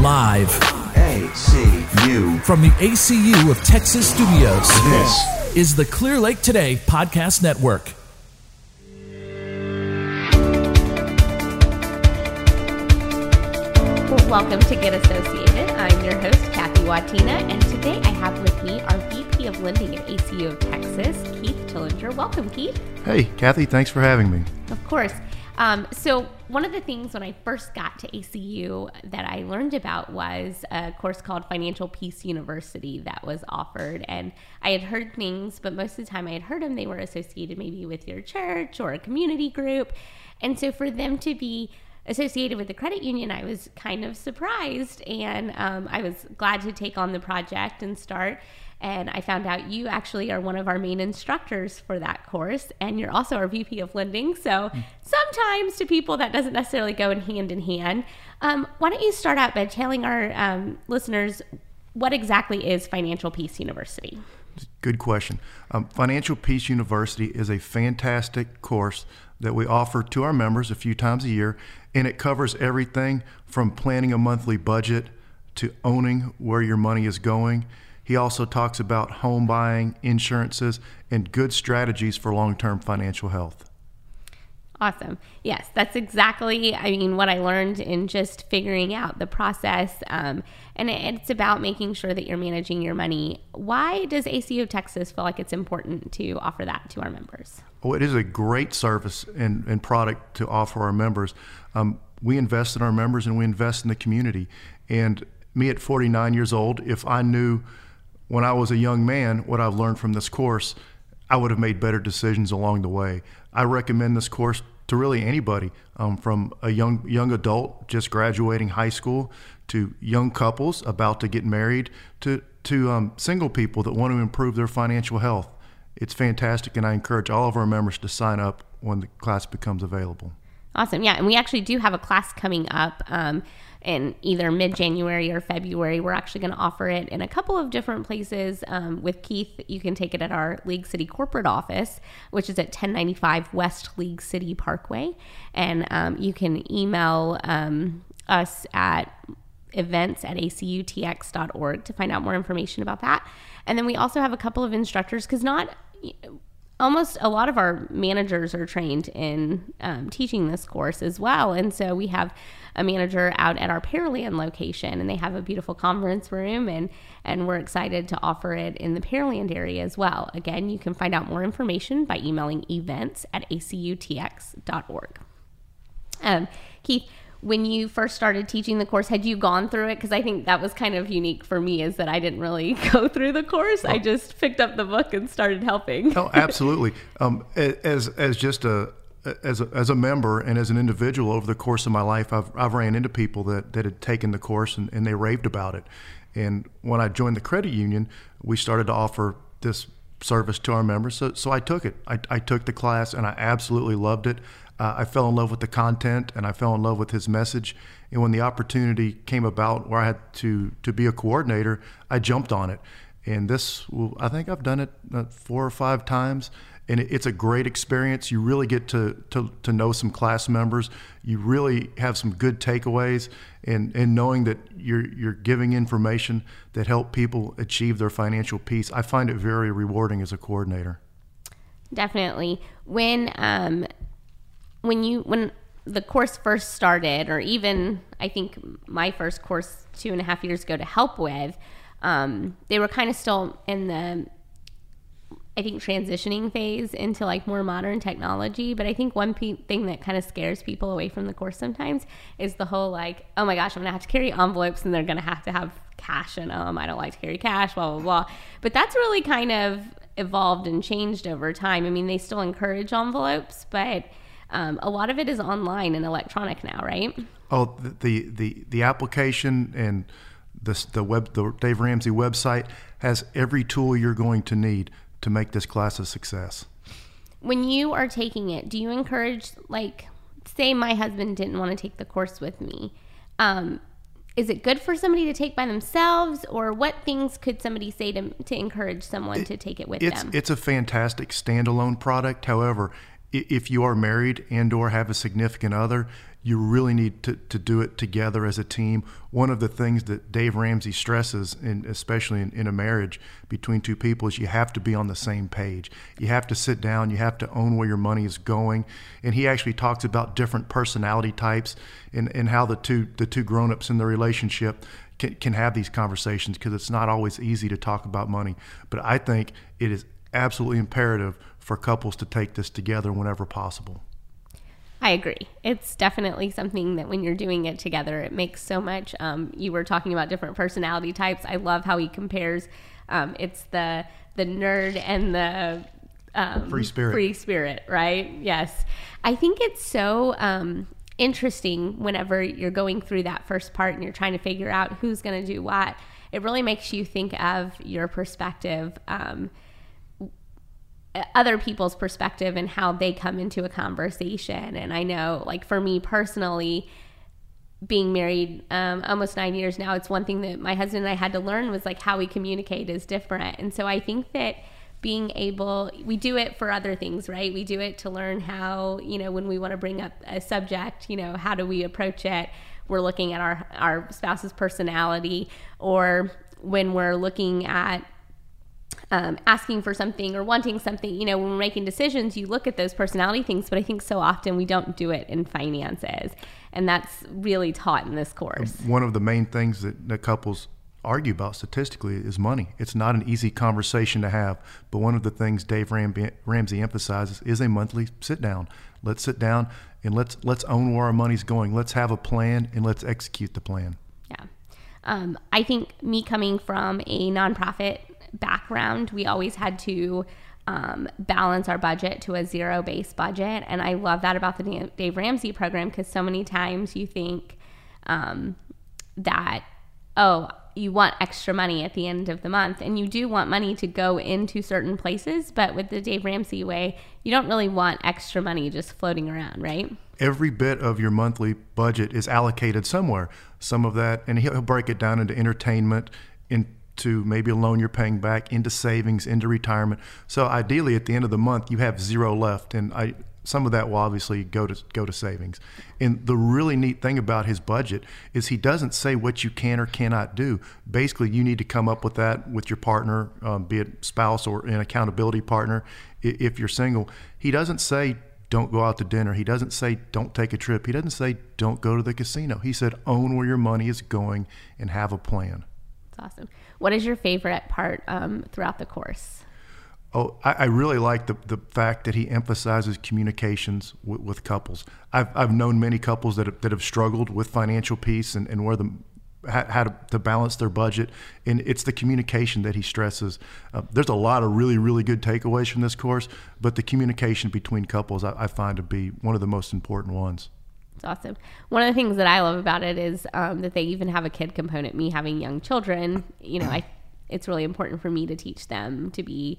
Live ACU. from the ACU of Texas Studios. This is the Clear Lake Today Podcast Network. Welcome to Get Associated. I'm your host, Kathy Watina, and today I have with me our VP of Lending at ACU of Texas, Keith Tillinger. Welcome, Keith. Hey, Kathy, thanks for having me. Of course. Um, so, one of the things when I first got to ACU that I learned about was a course called Financial Peace University that was offered. And I had heard things, but most of the time I had heard them, they were associated maybe with your church or a community group. And so, for them to be associated with the credit union, I was kind of surprised and um, I was glad to take on the project and start. And I found out you actually are one of our main instructors for that course, and you're also our VP of lending. So sometimes to people that doesn't necessarily go in hand in hand. Um, why don't you start out by telling our um, listeners what exactly is Financial Peace University? Good question. Um, Financial Peace University is a fantastic course that we offer to our members a few times a year, and it covers everything from planning a monthly budget to owning where your money is going. He also talks about home buying, insurances, and good strategies for long term financial health. Awesome. Yes, that's exactly, I mean, what I learned in just figuring out the process. Um, and it, it's about making sure that you're managing your money. Why does ACU of Texas feel like it's important to offer that to our members? Oh, it is a great service and, and product to offer our members. Um, we invest in our members and we invest in the community. And me at 49 years old, if I knew when I was a young man what I've learned from this course, I would have made better decisions along the way. I recommend this course to really anybody, um, from a young young adult just graduating high school to young couples about to get married to to um, single people that want to improve their financial health. It's fantastic, and I encourage all of our members to sign up when the class becomes available. Awesome. Yeah. And we actually do have a class coming up um, in either mid January or February. We're actually going to offer it in a couple of different places. Um, with Keith, you can take it at our League City corporate office, which is at 1095 West League City Parkway. And um, you can email um, us at events at acutx.org to find out more information about that. And then we also have a couple of instructors because not almost a lot of our managers are trained in um, teaching this course as well. And so we have a manager out at our Pearland location, and they have a beautiful conference room, and and we're excited to offer it in the Pearland area as well. Again, you can find out more information by emailing events at acutx.org. Um, Keith, when you first started teaching the course, had you gone through it? Because I think that was kind of unique for me, is that I didn't really go through the course. I just picked up the book and started helping. Oh, absolutely. Um, as as just a as a, as a member and as an individual over the course of my life, I've, I've ran into people that, that had taken the course and, and they raved about it. And when I joined the credit union, we started to offer this service to our members. So, so I took it. I, I took the class and I absolutely loved it. Uh, I fell in love with the content and I fell in love with his message. And when the opportunity came about where I had to, to be a coordinator, I jumped on it. And this, I think I've done it uh, four or five times and it's a great experience. You really get to, to, to know some class members. You really have some good takeaways, and, and knowing that you're you're giving information that help people achieve their financial peace. I find it very rewarding as a coordinator. Definitely. When um, when you when the course first started, or even I think my first course two and a half years ago to help with, um, they were kind of still in the I think transitioning phase into like more modern technology. But I think one pe- thing that kind of scares people away from the course sometimes is the whole like, oh my gosh, I'm gonna have to carry envelopes and they're gonna have to have cash in them. I don't like to carry cash, blah blah blah. But that's really kind of evolved and changed over time. I mean, they still encourage envelopes, but um, a lot of it is online and electronic now, right? Oh, the the the application and the the web the Dave Ramsey website has every tool you're going to need to make this class a success. When you are taking it, do you encourage, like, say my husband didn't want to take the course with me? Um, is it good for somebody to take by themselves, or what things could somebody say to, to encourage someone it, to take it with it's, them? It's a fantastic standalone product. However, if you are married and or have a significant other, you really need to, to do it together as a team. One of the things that Dave Ramsey stresses, in, especially in, in a marriage between two people, is you have to be on the same page. You have to sit down, you have to own where your money is going. And he actually talks about different personality types and, and how the two, the two grown ups in the relationship can, can have these conversations because it's not always easy to talk about money. But I think it is absolutely imperative for couples to take this together whenever possible. I agree. It's definitely something that when you're doing it together, it makes so much. Um, you were talking about different personality types. I love how he compares. Um, it's the the nerd and the um, Free spirit. Free spirit, right? Yes. I think it's so um, interesting whenever you're going through that first part and you're trying to figure out who's going to do what. It really makes you think of your perspective. Um, other people's perspective and how they come into a conversation. And I know, like, for me personally, being married um, almost nine years now, it's one thing that my husband and I had to learn was like how we communicate is different. And so I think that being able, we do it for other things, right? We do it to learn how, you know, when we want to bring up a subject, you know, how do we approach it? We're looking at our, our spouse's personality, or when we're looking at um, asking for something or wanting something, you know, when we're making decisions, you look at those personality things, but I think so often we don't do it in finances. And that's really taught in this course. One of the main things that, that couples argue about statistically is money. It's not an easy conversation to have, but one of the things Dave Ram- Ramsey emphasizes is a monthly sit down. Let's sit down and let's let's own where our money's going. Let's have a plan and let's execute the plan. Yeah. Um, I think me coming from a nonprofit background, we always had to um, balance our budget to a zero based budget. And I love that about the Dave Ramsey program because so many times you think um, that, oh, you want extra money at the end of the month. And you do want money to go into certain places. But with the Dave Ramsey way, you don't really want extra money just floating around, right? Every bit of your monthly budget is allocated somewhere. Some of that, and he'll break it down into entertainment, in to maybe a loan you're paying back into savings, into retirement. So ideally, at the end of the month, you have zero left, and I some of that will obviously go to go to savings. And the really neat thing about his budget is he doesn't say what you can or cannot do. Basically, you need to come up with that with your partner, um, be it spouse or an accountability partner. If you're single, he doesn't say don't go out to dinner. He doesn't say don't take a trip. He doesn't say don't go to the casino. He said own where your money is going and have a plan. That's awesome. What is your favorite part um, throughout the course? Oh, I, I, really like the, the fact that he emphasizes communications with, with couples. I've, I've known many couples that have, that have struggled with financial peace and, and where the how to, to, balance their budget, and it's the communication that he stresses. Uh, there's a lot of really, really good takeaways from this course, but the communication between couples I, I find to be one of the most important ones. It's awesome. One of the things that I love about it is um, that they even have a kid component. Me having young children, you know, I it's really important for me to teach them to be,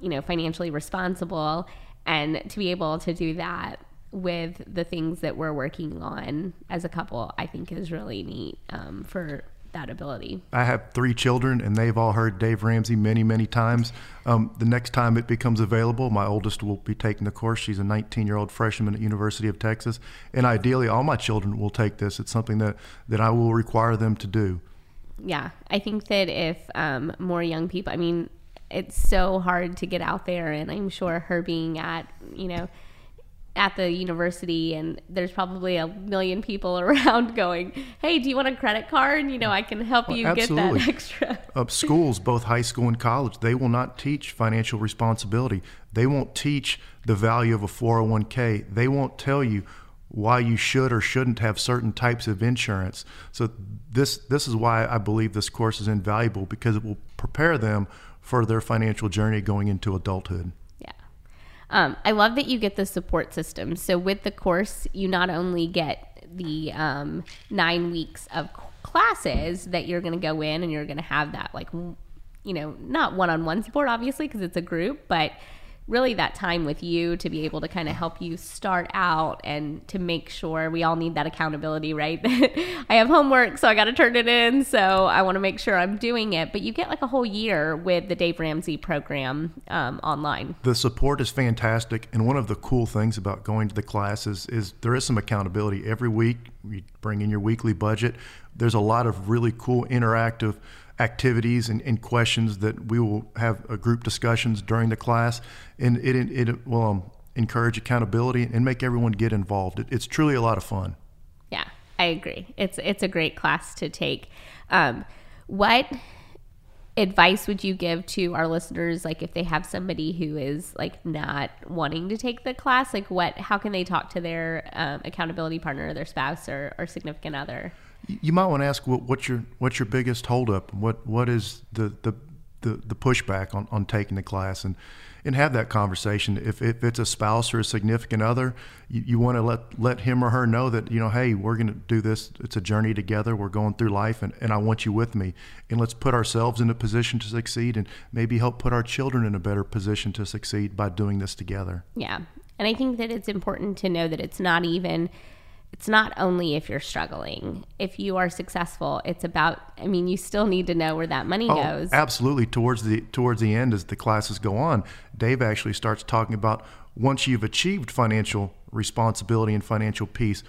you know, financially responsible and to be able to do that with the things that we're working on as a couple. I think is really neat um, for that ability. I have three children, and they've all heard Dave Ramsey many, many times. Um, the next time it becomes available, my oldest will be taking the course. She's a 19-year-old freshman at University of Texas, and ideally, all my children will take this. It's something that that I will require them to do. Yeah, I think that if um, more young people, I mean, it's so hard to get out there, and I'm sure her being at, you know at the university and there's probably a million people around going, "Hey, do you want a credit card? You know, I can help you get that extra." uh, schools, both high school and college, they will not teach financial responsibility. They won't teach the value of a 401k. They won't tell you why you should or shouldn't have certain types of insurance. So this this is why I believe this course is invaluable because it will prepare them for their financial journey going into adulthood. Um, I love that you get the support system. So with the course, you not only get the um, nine weeks of classes that you're going to go in and you're going to have that like you know not one-on-one support obviously because it's a group but really that time with you to be able to kind of help you start out and to make sure we all need that accountability, right? That I have homework, so I got to turn it in. So I want to make sure I'm doing it. But you get like a whole year with the Dave Ramsey program um, online. The support is fantastic, and one of the cool things about going to the classes is there is some accountability every week. You bring in your weekly budget. There's a lot of really cool interactive activities and, and, questions that we will have a group discussions during the class, and it, it, it will um, encourage accountability and make everyone get involved. It, it's truly a lot of fun. Yeah, I agree. It's it's a great class to take. Um, what advice would you give to our listeners like if they have somebody who is like not wanting to take the class like what how can they talk to their um, accountability partner their spouse or, or significant other you might want to ask what, what's your what's your biggest holdup? What what is the the, the, the pushback on, on taking the class and and have that conversation. If, if it's a spouse or a significant other, you, you want to let let him or her know that you know, hey, we're going to do this. It's a journey together. We're going through life, and, and I want you with me. And let's put ourselves in a position to succeed, and maybe help put our children in a better position to succeed by doing this together. Yeah, and I think that it's important to know that it's not even it's not only if you're struggling. If you are successful, it's about I mean, you still need to know where that money oh, goes. Absolutely. Towards the towards the end as the classes go on, Dave actually starts talking about once you've achieved financial responsibility and financial peace,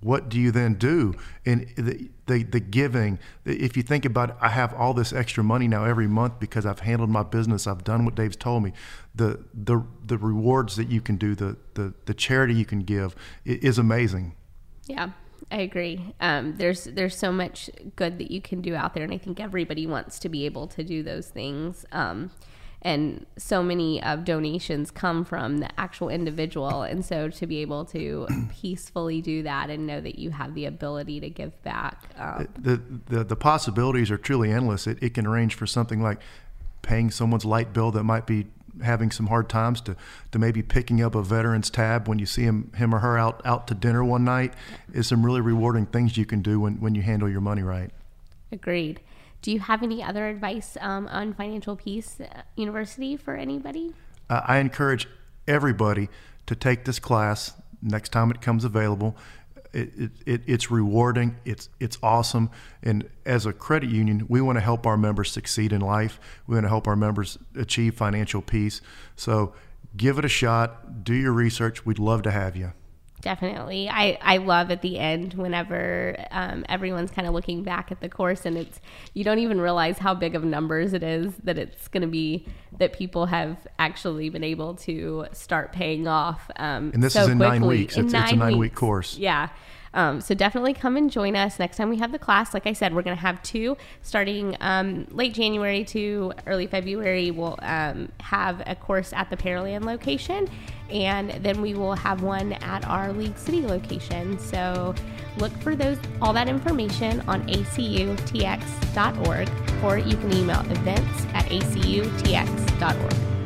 what do you then do? And the, the, the giving, if you think about it, I have all this extra money now every month because I've handled my business, I've done what Dave's told me. The the the rewards that you can do, the the, the charity you can give is amazing. Yeah, I agree. Um, there's there's so much good that you can do out there, and I think everybody wants to be able to do those things. Um, and so many of donations come from the actual individual, and so to be able to peacefully do that and know that you have the ability to give back. Um, the, the the possibilities are truly endless. It, it can range for something like paying someone's light bill that might be having some hard times to, to maybe picking up a veterans tab when you see him him or her out out to dinner one night is some really rewarding things you can do when, when you handle your money right. Agreed. Do you have any other advice um, on Financial Peace uh, University for anybody? Uh, I encourage everybody to take this class next time it comes available it, it, it's rewarding. It's it's awesome. And as a credit union, we want to help our members succeed in life. We want to help our members achieve financial peace. So give it a shot. Do your research. We'd love to have you. Definitely. I, I love at the end whenever um, everyone's kind of looking back at the course and it's, you don't even realize how big of numbers it is that it's going to be that people have actually been able to start paying off. Um, and this so is in quickly. nine weeks. In it's, nine it's a nine weeks. week course. Yeah. Um, so definitely come and join us next time we have the class. Like I said, we're going to have two starting um, late January to early February. We'll um, have a course at the Pearland location, and then we will have one at our League City location. So look for those all that information on acutx.org, or you can email events at acutx.org.